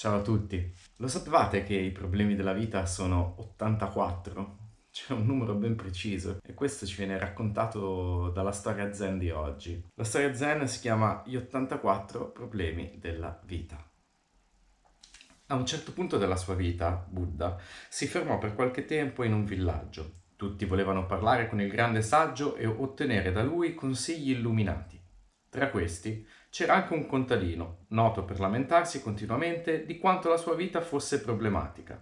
Ciao a tutti. Lo sapevate che i problemi della vita sono 84? C'è un numero ben preciso e questo ci viene raccontato dalla storia zen di oggi. La storia zen si chiama Gli 84 problemi della vita. A un certo punto della sua vita, Buddha si fermò per qualche tempo in un villaggio. Tutti volevano parlare con il grande saggio e ottenere da lui consigli illuminati. Tra questi c'era anche un contadino, noto per lamentarsi continuamente di quanto la sua vita fosse problematica.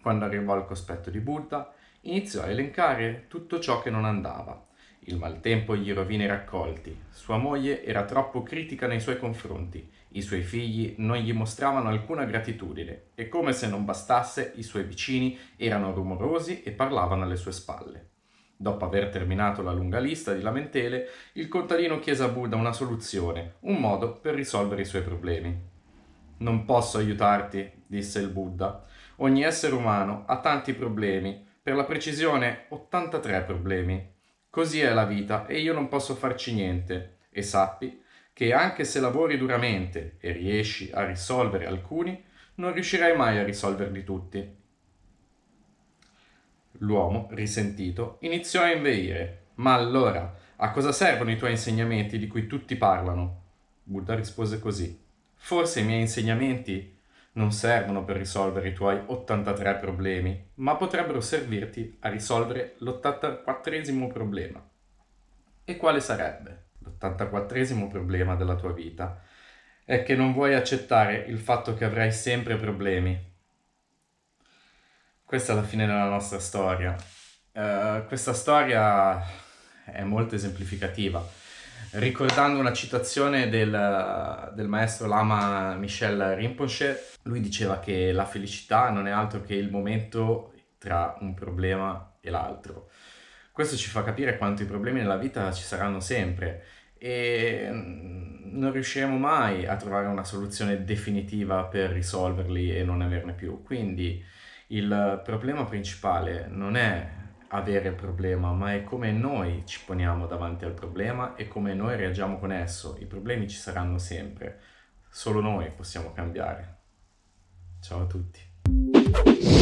Quando arrivò al cospetto di Buddha, iniziò a elencare tutto ciò che non andava. Il maltempo gli rovina i raccolti, sua moglie era troppo critica nei suoi confronti, i suoi figli non gli mostravano alcuna gratitudine e come se non bastasse i suoi vicini erano rumorosi e parlavano alle sue spalle. Dopo aver terminato la lunga lista di lamentele, il contadino chiese a Buddha una soluzione, un modo per risolvere i suoi problemi. Non posso aiutarti, disse il Buddha. Ogni essere umano ha tanti problemi, per la precisione 83 problemi. Così è la vita e io non posso farci niente. E sappi che anche se lavori duramente e riesci a risolvere alcuni, non riuscirai mai a risolverli tutti. L'uomo, risentito, iniziò a inveire. Ma allora, a cosa servono i tuoi insegnamenti di cui tutti parlano? Buddha rispose così. Forse i miei insegnamenti non servono per risolvere i tuoi 83 problemi, ma potrebbero servirti a risolvere l'84esimo problema. E quale sarebbe? L'84esimo problema della tua vita è che non vuoi accettare il fatto che avrai sempre problemi questa è la fine della nostra storia. Uh, questa storia è molto esemplificativa. Ricordando una citazione del, del, maestro Lama Michel Rinpoche, lui diceva che la felicità non è altro che il momento tra un problema e l'altro. Questo ci fa capire quanto i problemi nella vita ci saranno sempre e mm, non riusciremo mai a trovare una soluzione definitiva per risolverli e non averne più. Quindi il problema principale non è avere il problema, ma è come noi ci poniamo davanti al problema e come noi reagiamo con esso. I problemi ci saranno sempre, solo noi possiamo cambiare. Ciao a tutti.